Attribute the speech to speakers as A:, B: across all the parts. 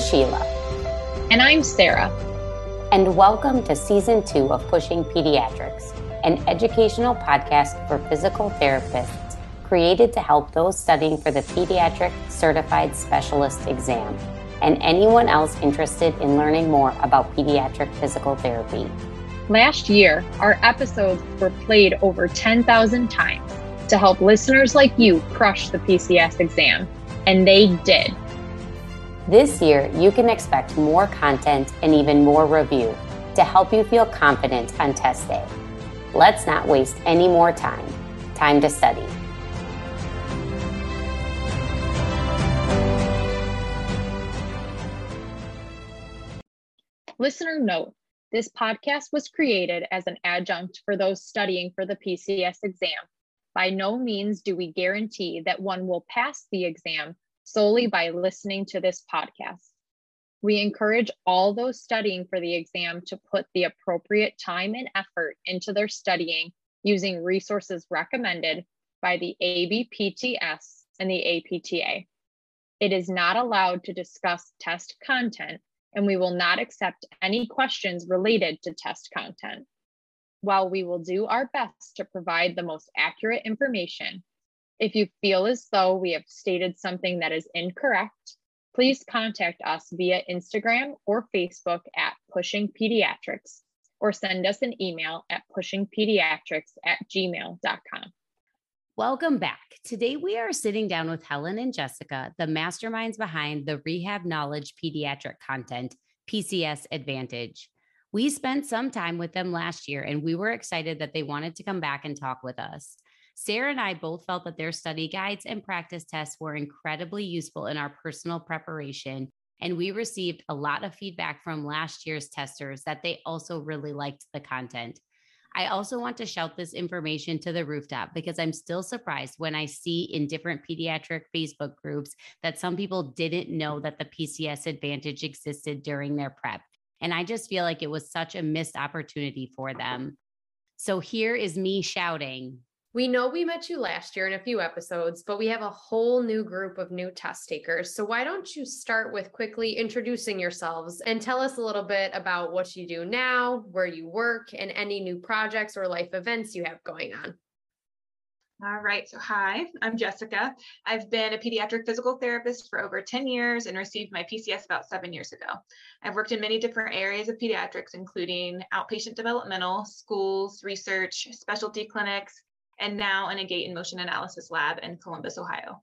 A: Sheila.
B: And I'm Sarah.
A: And welcome to season two of Pushing Pediatrics, an educational podcast for physical therapists created to help those studying for the Pediatric Certified Specialist exam and anyone else interested in learning more about pediatric physical therapy.
B: Last year, our episodes were played over 10,000 times to help listeners like you crush the PCS exam, and they did.
A: This year, you can expect more content and even more review to help you feel confident on test day. Let's not waste any more time. Time to study.
B: Listener note this podcast was created as an adjunct for those studying for the PCS exam. By no means do we guarantee that one will pass the exam solely by listening to this podcast. We encourage all those studying for the exam to put the appropriate time and effort into their studying using resources recommended by the ABPTS and the APTA. It is not allowed to discuss test content, and we will not accept any questions related to test content. While we will do our best to provide the most accurate information, if you feel as though we have stated something that is incorrect, please contact us via Instagram or Facebook at Pushing Pediatrics or send us an email at pushingpediatrics at gmail.com.
A: Welcome back. Today we are sitting down with Helen and Jessica, the masterminds behind the Rehab Knowledge Pediatric Content PCS Advantage. We spent some time with them last year and we were excited that they wanted to come back and talk with us. Sarah and I both felt that their study guides and practice tests were incredibly useful in our personal preparation. And we received a lot of feedback from last year's testers that they also really liked the content. I also want to shout this information to the rooftop because I'm still surprised when I see in different pediatric Facebook groups that some people didn't know that the PCS advantage existed during their prep. And I just feel like it was such a missed opportunity for them. So here is me shouting
C: we know we met you last year in a few episodes, but we have a whole new group of new test takers. So why don't you start with quickly introducing yourselves and tell us a little bit about what you do now, where you work, and any new projects or life events you have going on.
D: All right. So, hi, I'm Jessica. I've been a pediatric physical therapist for over 10 years and received my PCS about seven years ago. I've worked in many different areas of pediatrics, including outpatient developmental, schools, research, specialty clinics, and now in a gait and motion analysis lab in Columbus, Ohio.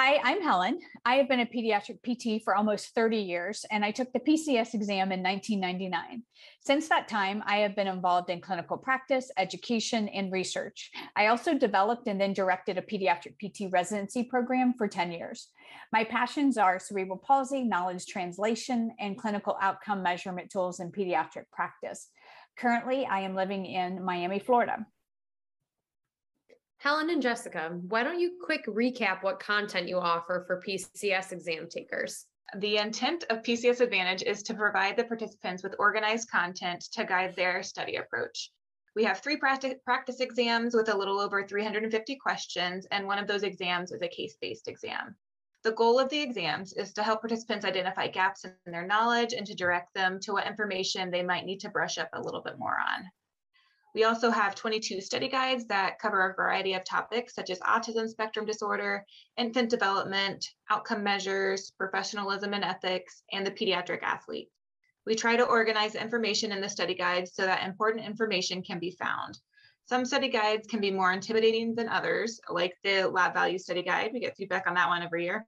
E: Hi, I'm Helen. I have been a pediatric PT for almost 30 years, and I took the PCS exam in 1999. Since that time, I have been involved in clinical practice, education, and research. I also developed and then directed a pediatric PT residency program for 10 years. My passions are cerebral palsy, knowledge translation, and clinical outcome measurement tools in pediatric practice. Currently, I am living in Miami, Florida.
C: Helen and Jessica, why don't you quick recap what content you offer for PCS exam takers?
D: The intent of PCS Advantage is to provide the participants with organized content to guide their study approach. We have three practice, practice exams with a little over 350 questions, and one of those exams is a case based exam. The goal of the exams is to help participants identify gaps in their knowledge and to direct them to what information they might need to brush up a little bit more on. We also have 22 study guides that cover a variety of topics such as autism spectrum disorder, infant development, outcome measures, professionalism and ethics, and the pediatric athlete. We try to organize information in the study guides so that important information can be found. Some study guides can be more intimidating than others, like the lab value study guide. We get feedback on that one every year.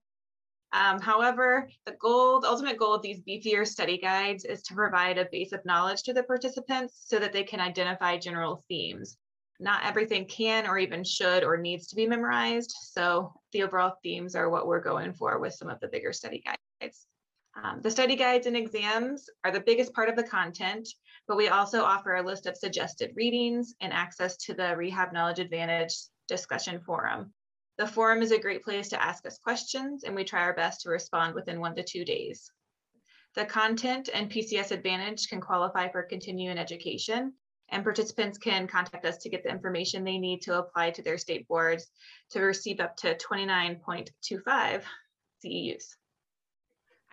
D: Um, however, the goal, the ultimate goal of these beefier study guides is to provide a base of knowledge to the participants so that they can identify general themes. Not everything can or even should or needs to be memorized. So the overall themes are what we're going for with some of the bigger study guides. Um, the study guides and exams are the biggest part of the content, but we also offer a list of suggested readings and access to the Rehab Knowledge Advantage discussion forum. The forum is a great place to ask us questions, and we try our best to respond within one to two days. The content and PCS Advantage can qualify for continuing education, and participants can contact us to get the information they need to apply to their state boards to receive up to 29.25 CEUs.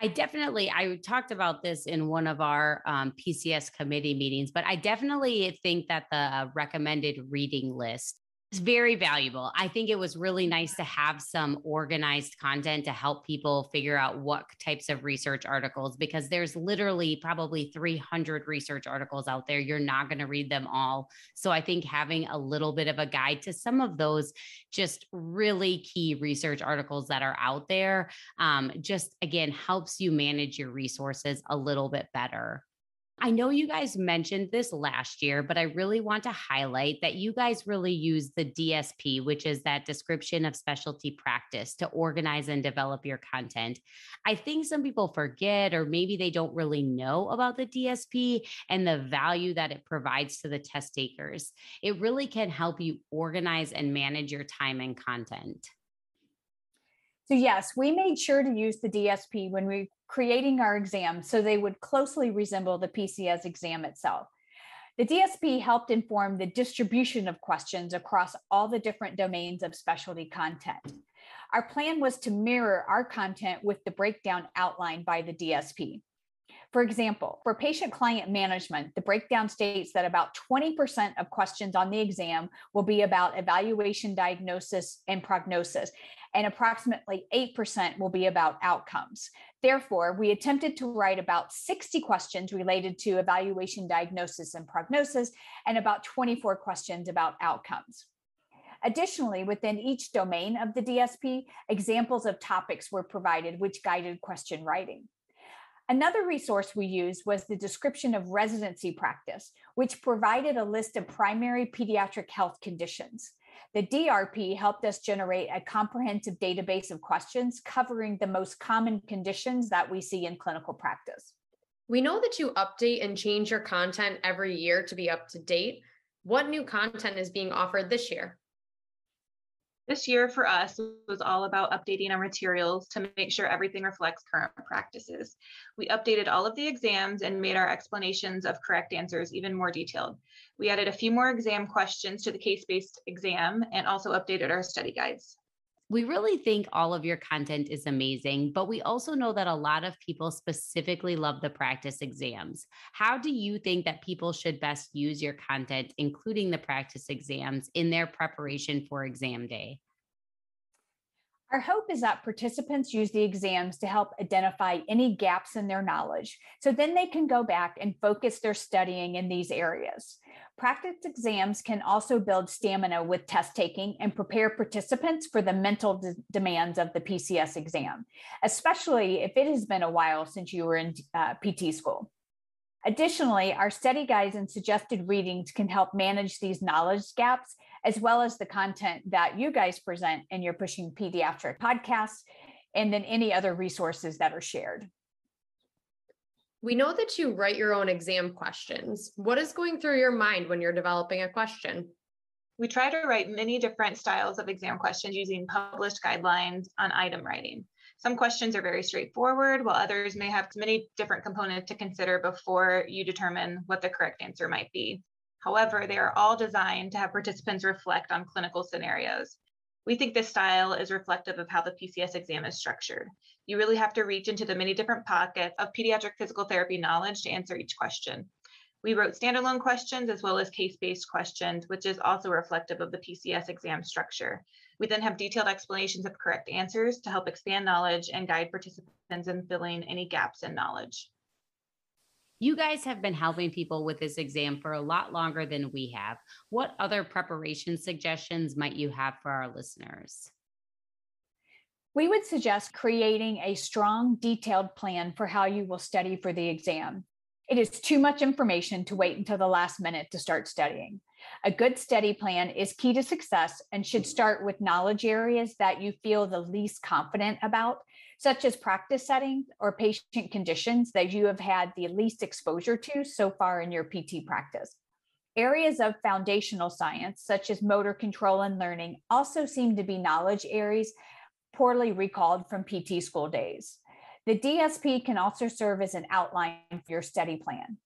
A: I definitely, I talked about this in one of our um, PCS committee meetings, but I definitely think that the recommended reading list it's very valuable. I think it was really nice to have some organized content to help people figure out what types of research articles, because there's literally probably 300 research articles out there. You're not going to read them all. So I think having a little bit of a guide to some of those just really key research articles that are out there um, just again helps you manage your resources a little bit better. I know you guys mentioned this last year, but I really want to highlight that you guys really use the DSP, which is that description of specialty practice to organize and develop your content. I think some people forget, or maybe they don't really know about the DSP and the value that it provides to the test takers. It really can help you organize and manage your time and content.
E: So yes, we made sure to use the DSP when we creating our exam so they would closely resemble the PCS exam itself. The DSP helped inform the distribution of questions across all the different domains of specialty content. Our plan was to mirror our content with the breakdown outlined by the DSP. For example, for patient client management, the breakdown states that about 20% of questions on the exam will be about evaluation, diagnosis, and prognosis, and approximately 8% will be about outcomes. Therefore, we attempted to write about 60 questions related to evaluation, diagnosis, and prognosis, and about 24 questions about outcomes. Additionally, within each domain of the DSP, examples of topics were provided which guided question writing. Another resource we used was the description of residency practice, which provided a list of primary pediatric health conditions. The DRP helped us generate a comprehensive database of questions covering the most common conditions that we see in clinical practice.
C: We know that you update and change your content every year to be up to date. What new content is being offered this year?
D: This year for us was all about updating our materials to make sure everything reflects current practices. We updated all of the exams and made our explanations of correct answers even more detailed. We added a few more exam questions to the case-based exam and also updated our study guides.
A: We really think all of your content is amazing, but we also know that a lot of people specifically love the practice exams. How do you think that people should best use your content, including the practice exams, in their preparation for exam day?
E: Our hope is that participants use the exams to help identify any gaps in their knowledge, so then they can go back and focus their studying in these areas. Practice exams can also build stamina with test taking and prepare participants for the mental de- demands of the PCS exam, especially if it has been a while since you were in uh, PT school. Additionally, our study guides and suggested readings can help manage these knowledge gaps, as well as the content that you guys present in your Pushing Pediatric podcast, and then any other resources that are shared.
C: We know that you write your own exam questions. What is going through your mind when you're developing a question?
D: We try to write many different styles of exam questions using published guidelines on item writing. Some questions are very straightforward, while others may have many different components to consider before you determine what the correct answer might be. However, they are all designed to have participants reflect on clinical scenarios. We think this style is reflective of how the PCS exam is structured. You really have to reach into the many different pockets of pediatric physical therapy knowledge to answer each question. We wrote standalone questions as well as case-based questions, which is also reflective of the PCS exam structure. We then have detailed explanations of correct answers to help expand knowledge and guide participants in filling any gaps in knowledge.
A: You guys have been helping people with this exam for a lot longer than we have. What other preparation suggestions might you have for our listeners?
E: We would suggest creating a strong, detailed plan for how you will study for the exam. It is too much information to wait until the last minute to start studying. A good study plan is key to success and should mm-hmm. start with knowledge areas that you feel the least confident about such as practice settings or patient conditions that you have had the least exposure to so far in your PT practice. Areas of foundational science, such as motor control and learning, also seem to be knowledge areas poorly recalled from PT school days. The DSP can also serve as an outline for your study plan.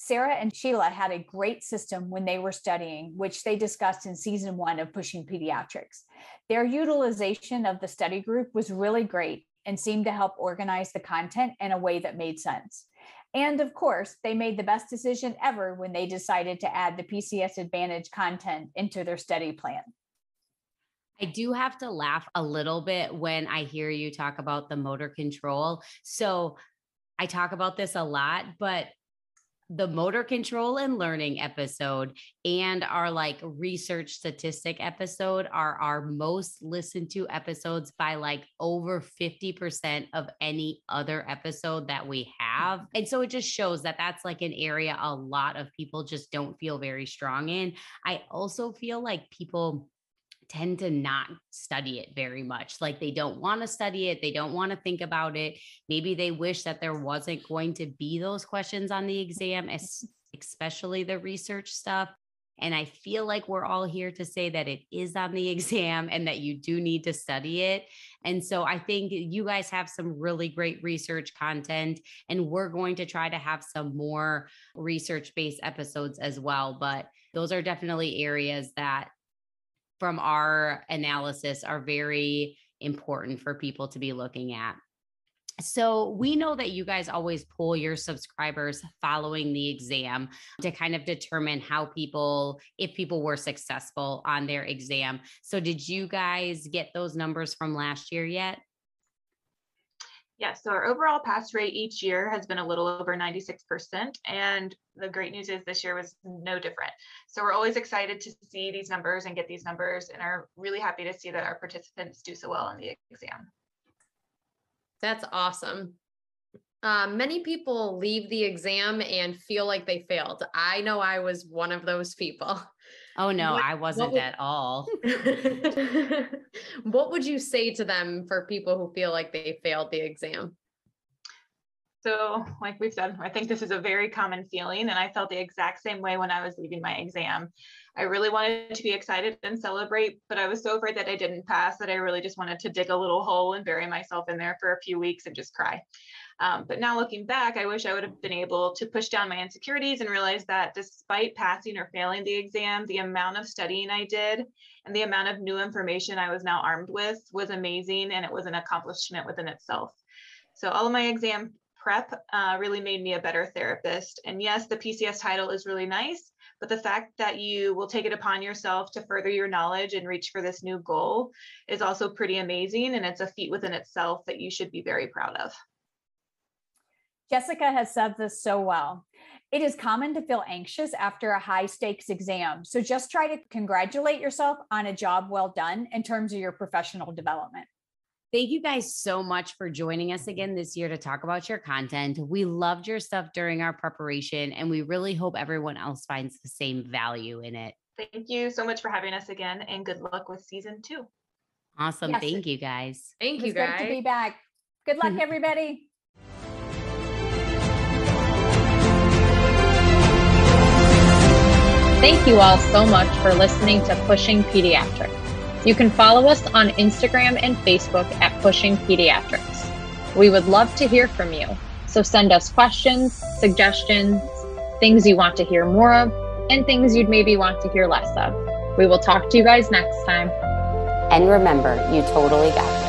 E: Sarah and Sheila had a great system when they were studying, which they discussed in season one of Pushing Pediatrics. Their utilization of the study group was really great, and seemed to help organize the content in a way that made sense. And of course, they made the best decision ever when they decided to add the PCS Advantage content into their study plan.
A: I do have to laugh a little bit when I hear you talk about the motor control. So I talk about this a lot, but the motor control and learning episode and our like research statistic episode are our most listened to episodes by like over 50% of any other episode that we have. And so it just shows that that's like an area a lot of people just don't feel very strong in. I also feel like people tend to not study it very much. Like they don't want to study it, they don't want to think about it. Maybe they wish that there wasn't going to be those questions on the exam, especially the research stuff. And I feel like we're all here to say that it is on the exam and that you do need to study it. And so I think you guys have some really great research content, and we're going to try to have some more research based episodes as well. But those are definitely areas that from our analysis are very important for people to be looking at. So, we know that you guys always pull your subscribers following the exam to kind of determine how people, if people were successful on their exam. So, did you guys get those numbers from last year yet?
D: Yes, so our overall pass rate each year has been a little over 96%. And the great news is this year was no different. So we're always excited to see these numbers and get these numbers and are really happy to see that our participants do so well in the exam.
C: That's awesome. Uh, many people leave the exam and feel like they failed. I know I was one of those people.
A: Oh no, what, I wasn't would, at all.
C: what would you say to them for people who feel like they failed the exam?
D: So, like we've said, I think this is a very common feeling, and I felt the exact same way when I was leaving my exam. I really wanted to be excited and celebrate, but I was so afraid that I didn't pass that I really just wanted to dig a little hole and bury myself in there for a few weeks and just cry. Um, but now looking back, I wish I would have been able to push down my insecurities and realize that despite passing or failing the exam, the amount of studying I did and the amount of new information I was now armed with was amazing and it was an accomplishment within itself. So all of my exam prep uh, really made me a better therapist. And yes, the PCS title is really nice, but the fact that you will take it upon yourself to further your knowledge and reach for this new goal is also pretty amazing. And it's a feat within itself that you should be very proud of.
E: Jessica has said this so well. It is common to feel anxious after a high stakes exam. So just try to congratulate yourself on a job well done in terms of your professional development.
A: Thank you guys so much for joining us again this year to talk about your content. We loved your stuff during our preparation, and we really hope everyone else finds the same value in it.
D: Thank you so much for having us again, and good luck with season two.
A: Awesome. Yes. Thank you guys.
C: Thank you guys.
E: Good to be back. Good luck, everybody.
B: Thank you all so much for listening to Pushing Pediatrics. You can follow us on Instagram and Facebook at Pushing Pediatrics. We would love to hear from you, so send us questions, suggestions, things you want to hear more of, and things you'd maybe want to hear less of. We will talk to you guys next time.
A: And remember, you totally got this.